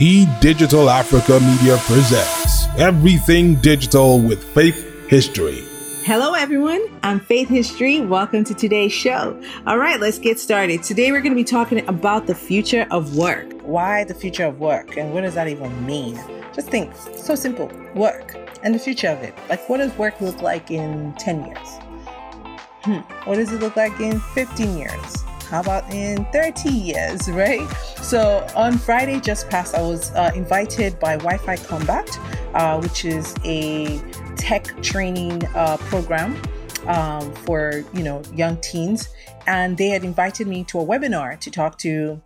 E Digital Africa Media presents Everything Digital with Faith History. Hello, everyone. I'm Faith History. Welcome to today's show. All right, let's get started. Today, we're going to be talking about the future of work. Why the future of work, and what does that even mean? Just think so simple work and the future of it. Like, what does work look like in 10 years? Hmm. What does it look like in 15 years? How about in 30 years, right? So on Friday just past, I was uh, invited by Wi Fi Combat, uh, which is a tech training uh, program um, for you know young teens, and they had invited me to a webinar to talk to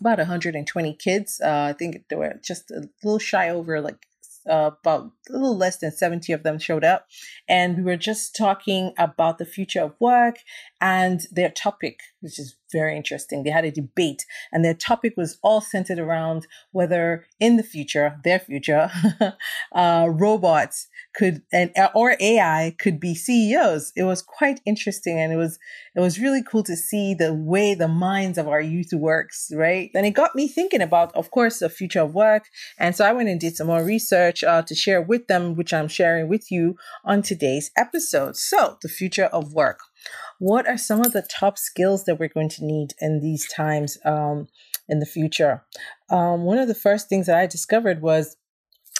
about 120 kids. Uh, I think they were just a little shy over like uh, about a little less than 70 of them showed up. And we were just talking about the future of work and their topic, which is very interesting. They had a debate, and their topic was all centered around whether in the future, their future, uh, robots could and or AI could be CEOs. It was quite interesting, and it was it was really cool to see the way the minds of our youth works, right? And it got me thinking about, of course, the future of work. And so I went and did some more research uh, to share with them, which I'm sharing with you on today's episode. So, the future of work what are some of the top skills that we're going to need in these times um, in the future? Um, one of the first things that I discovered was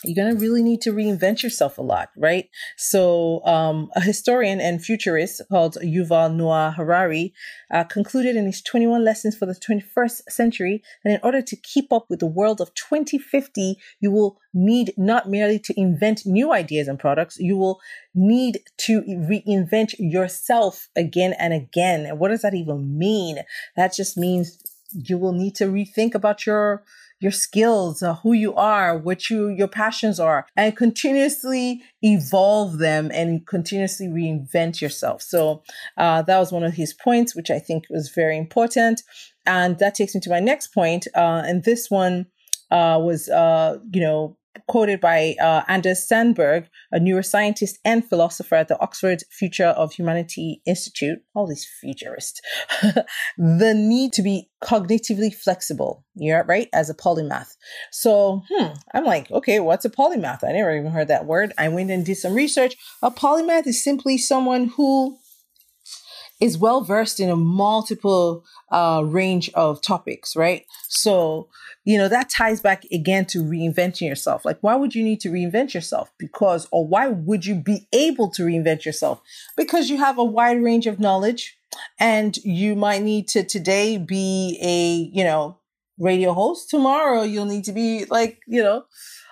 you're going to really need to reinvent yourself a lot, right? So, um, a historian and futurist called Yuval Noah Harari uh, concluded in his 21 lessons for the 21st century that in order to keep up with the world of 2050, you will need not merely to invent new ideas and products, you will need to reinvent yourself again and again. And what does that even mean? That just means you will need to rethink about your your skills, uh, who you are, what you your passions are, and continuously evolve them and continuously reinvent yourself. So uh, that was one of his points, which I think was very important. And that takes me to my next point. Uh, and this one uh, was, uh, you know, quoted by uh, Anders Sandberg, a neuroscientist and philosopher at the Oxford Future of Humanity Institute, all these futurists, the need to be cognitively flexible, yeah, right, as a polymath. So, hmm, I'm like, okay, what's a polymath? I never even heard that word. I went and did some research. A polymath is simply someone who is well versed in a multiple uh, range of topics, right? So, you know, that ties back again to reinventing yourself. Like, why would you need to reinvent yourself? Because, or why would you be able to reinvent yourself? Because you have a wide range of knowledge and you might need to today be a, you know, radio host. Tomorrow you'll need to be like, you know,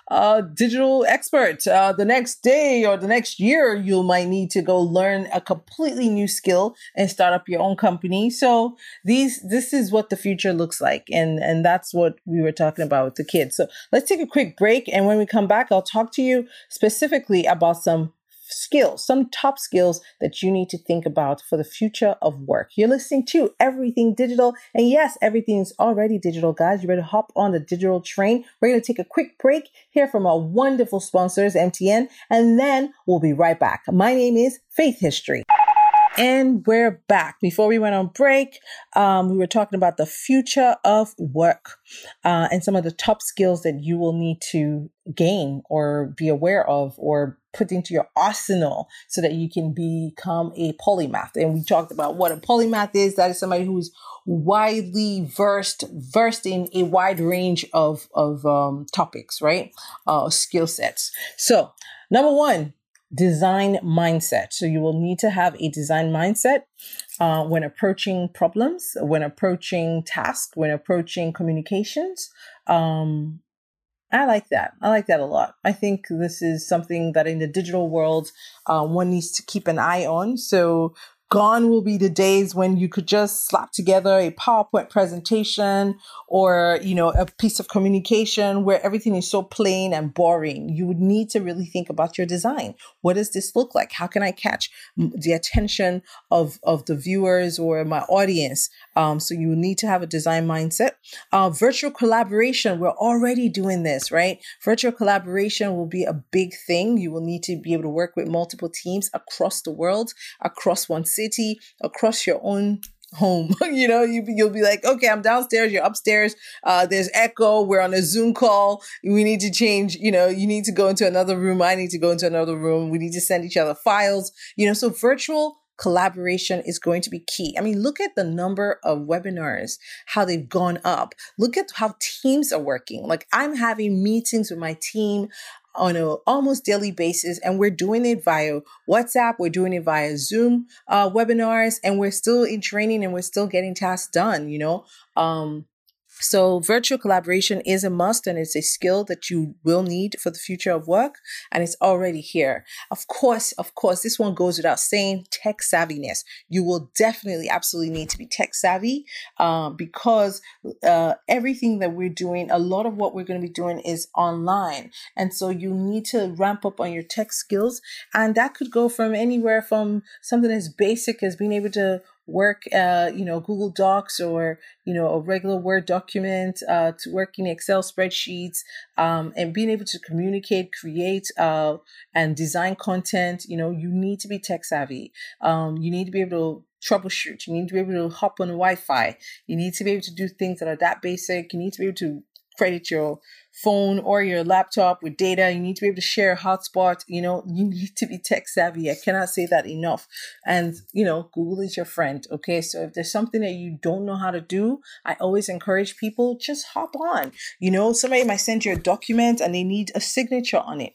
uh, digital expert. Uh, the next day or the next year, you might need to go learn a completely new skill and start up your own company. So these, this is what the future looks like, and and that's what we were talking about with the kids. So let's take a quick break, and when we come back, I'll talk to you specifically about some skills, some top skills that you need to think about for the future of work. You're listening to Everything Digital. And yes, everything is already digital, guys. You better hop on the digital train. We're going to take a quick break, hear from our wonderful sponsors, MTN, and then we'll be right back. My name is Faith History. And we're back. Before we went on break, um, we were talking about the future of work uh, and some of the top skills that you will need to gain or be aware of or put into your arsenal so that you can become a polymath. And we talked about what a polymath is. That is somebody who's widely versed, versed in a wide range of, of um, topics, right? Uh, skill sets. So, number one, design mindset. So you will need to have a design mindset uh, when approaching problems, when approaching tasks, when approaching communications. Um, I like that. I like that a lot. I think this is something that in the digital world, uh, one needs to keep an eye on. So Gone will be the days when you could just slap together a PowerPoint presentation or, you know, a piece of communication where everything is so plain and boring. You would need to really think about your design. What does this look like? How can I catch the attention of, of the viewers or my audience? Um, so you need to have a design mindset. Uh, virtual collaboration, we're already doing this, right? Virtual collaboration will be a big thing. You will need to be able to work with multiple teams across the world, across one city, across your own home. you know, you, you'll be like, okay, I'm downstairs, you're upstairs. Uh, there's echo. We're on a Zoom call. We need to change, you know, you need to go into another room. I need to go into another room. We need to send each other files, you know, so virtual collaboration is going to be key. I mean, look at the number of webinars, how they've gone up. Look at how teams are working. Like I'm having meetings with my team on a almost daily basis and we're doing it via whatsapp we're doing it via zoom uh, webinars and we're still in training and we're still getting tasks done you know? Um, so virtual collaboration is a must and it's a skill that you will need for the future of work and it's already here. Of course, of course, this one goes without saying tech savviness. You will definitely absolutely need to be tech savvy um, because uh, everything that we're doing, a lot of what we're going to be doing is online. And so you need to ramp up on your tech skills and that could go from anywhere from something as basic as being able to work, uh, you know, Google Docs or, you know, a regular Word document, uh, to working Excel spreadsheets, um, and being able to communicate, create, uh, and design content, you know, you need to be tech savvy. Um, you need to be able to troubleshoot. You need to be able to hop on Wi-Fi. You need to be able to do things that are that basic. You need to be able to credit your phone or your laptop with data. You need to be able to share a hotspot. You know, you need to be tech savvy. I cannot say that enough. And, you know, Google is your friend. Okay. So if there's something that you don't know how to do, I always encourage people just hop on. You know, somebody might send you a document and they need a signature on it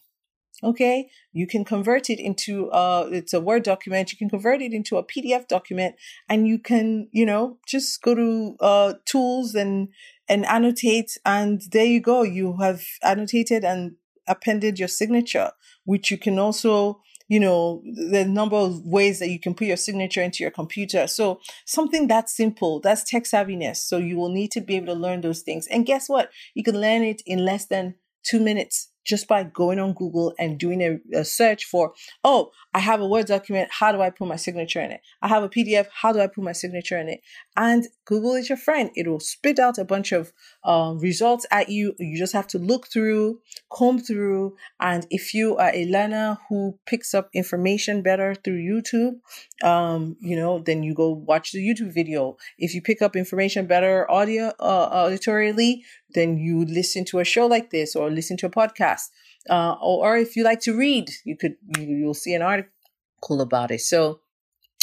okay you can convert it into uh it's a word document you can convert it into a pdf document and you can you know just go to uh tools and and annotate and there you go. You have annotated and appended your signature which you can also you know the number of ways that you can put your signature into your computer. So something that simple that's tech savviness. So you will need to be able to learn those things. And guess what? You can learn it in less than two minutes just by going on Google and doing a, a, search for, oh, I have a Word document. How do I put my signature in it? I have a PDF. How do I put my signature in it? And Google is your friend. It will spit out a bunch of um, results at you. You just have to look through, comb through. And if you are a learner who picks up information better through YouTube, um, you know, then you go watch the YouTube video. If you pick up information better audio, uh, auditorially, then you listen to a show like this or listen to a podcast. Uh, or, or if you like to read, you could you, you'll see an article about it. So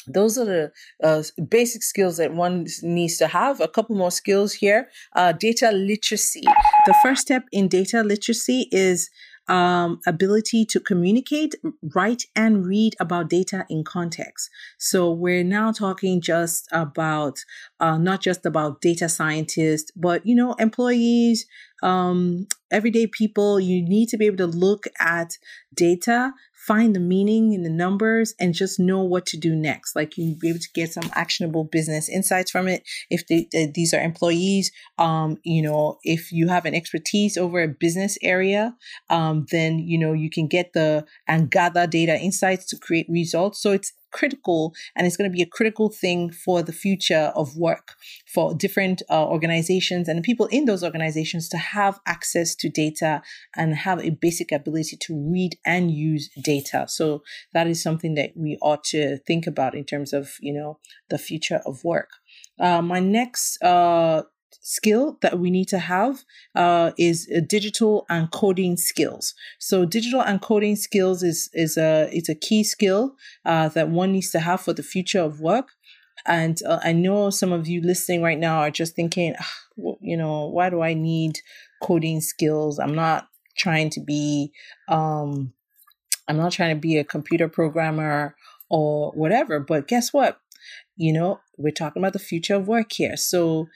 those are the uh, basic skills that one needs to have. A couple more skills here. Uh, data literacy. The first step in data literacy is um, ability to communicate, write, and read about data in context. So we're now talking just about uh, not just about data scientists, but you know, employees, um, everyday people. You need to be able to look at data find the meaning in the numbers and just know what to do next. Like you be able to get some actionable business insights from it. If they, uh, these are employees, um, you know, if you have an expertise over a business area, um, then you know you can get the and gather data insights to create results. So it's critical and it's going to be a critical thing for the future of work for different uh, organizations and people in those organizations to have access to data and have a basic ability to read and use data. So that is something that we ought to think about in terms of you know the future of work. Uh, my next uh, skill that we need to have uh, is digital and coding skills. So digital and coding skills is is a it's a key skill uh, that one needs to have for the future of work. And uh, I know some of you listening right now are just thinking, well, you know, why do I need coding skills? I'm not trying to be, um, I'm not trying to be a computer programmer or whatever. But guess what? You know, we're talking about the future of work here. So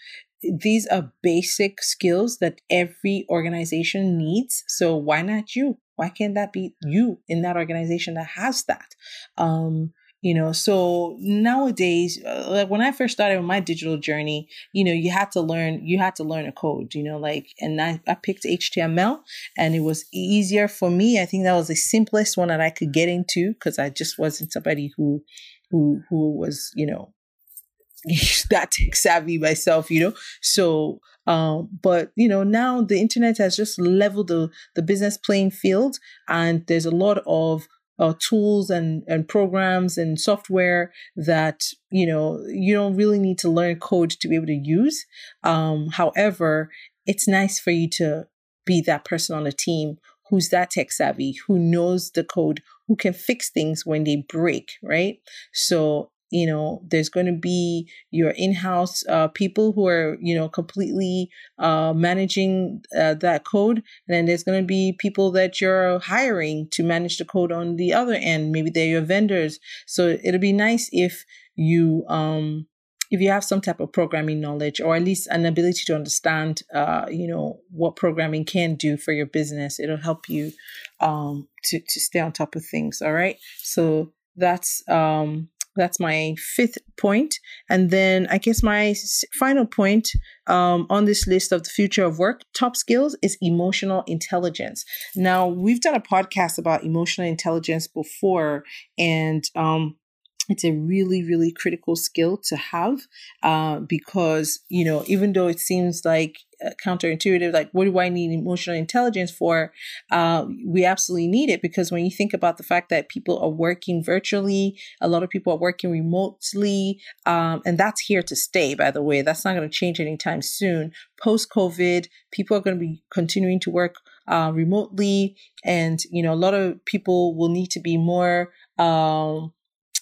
these are basic skills that every organization needs. So why not you? Why can't that be you in that organization that has that? Um, you know, so nowadays, uh, like when I first started my digital journey, you know, you had to learn, you had to learn a code, you know, like, and I, I picked HTML and it was easier for me. I think that was the simplest one that I could get into because I just wasn't somebody who, who, who was, you know, that tech savvy myself, you know. So, um, but you know, now the internet has just leveled the the business playing field, and there's a lot of uh, tools and, and programs and software that you know you don't really need to learn code to be able to use um, however it's nice for you to be that person on the team who's that tech savvy who knows the code who can fix things when they break right so you know there's going to be your in-house uh, people who are you know completely uh, managing uh, that code. And then there's going to be people that you're hiring to manage the code on the other end. Maybe they're your vendors. So it'll be nice if you um if you have some type of programming knowledge or at least an ability to understand uh, you know what programming can do for your business. It'll help you um, to, to stay on top of things all right? So that's um, that's my fifth point. And then I guess my final point um, on this list of the future of work top skills is emotional intelligence. Now, we've done a podcast about emotional intelligence before, and um, it's a really really critical skill to have uh, because you know even though it seems like uh, counterintuitive like what do i need emotional intelligence for? Uh, we absolutely need it because when you think about the fact that people are working virtually a lot of people are working remotely um, and that's here to stay by the way. That's not going to change anytime soon. Post covid people are going to be continuing to work uh, remotely and you know a lot of people will need to be more um,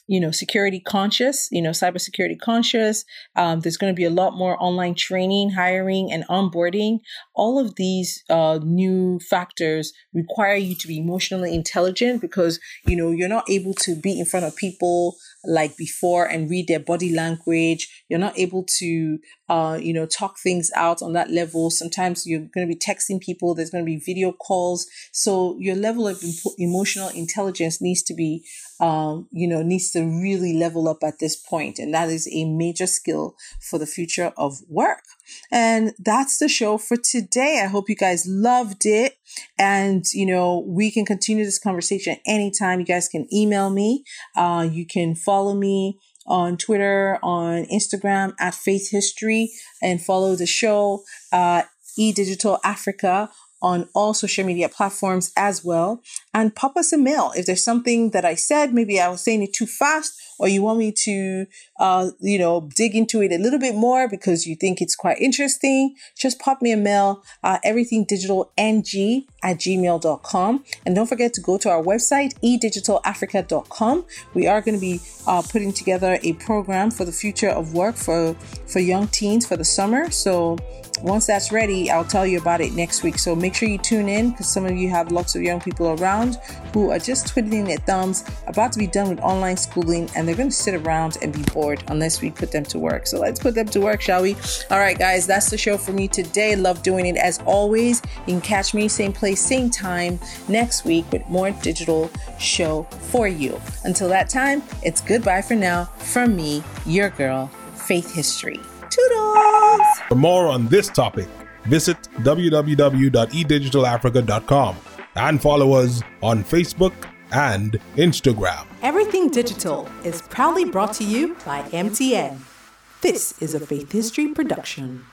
you know, security conscious, you know, cybersecurity conscious. Um, there's going to be a lot more online training, hiring, and onboarding. All of these uh, new factors require you to be emotionally intelligent because, you know, you're not able to be in front of people like before and read their body language. You're not able to, uh, you know, talk things out on that level. Sometimes you're going to be texting people. There's going to be video calls. So your level of imp- emotional intelligence needs to be um, you know, needs to really level up at this point. And that is a major skill for the future of work. And that's the show for today. I hope you guys loved it. And, you know, we can continue this conversation anytime. You guys can email me. Uh, you can follow me on Twitter, on Instagram at Faith History, and follow the show, uh, E Digital Africa on all social media platforms as well. And pop us a mail. If there's something that I said, maybe I was saying it too fast, or you want me to, uh, you know, dig into it a little bit more because you think it's quite interesting, just pop me a mail, uh, everythingdigitalng at gmail.com. And don't forget to go to our website, edigitalafrica.com. We are going to be uh, putting together a program for the future of work for, for young teens for the summer. So once that's ready, I'll tell you about it next week. So make sure you tune in because some of you have lots of young people around who are just twiddling their thumbs, about to be done with online schooling, and they're going to sit around and be bored unless we put them to work. So let's put them to work, shall we? All right, guys, that's the show for me today. Love doing it as always. You can catch me same place, same time next week with more digital show for you. Until that time, it's goodbye for now from me, your girl, Faith History. Toodles! For more on this topic, visit www.edigitalafrica.com and follow us on Facebook and Instagram. Everything Digital is proudly brought to you by MTN. This is a Faith History production.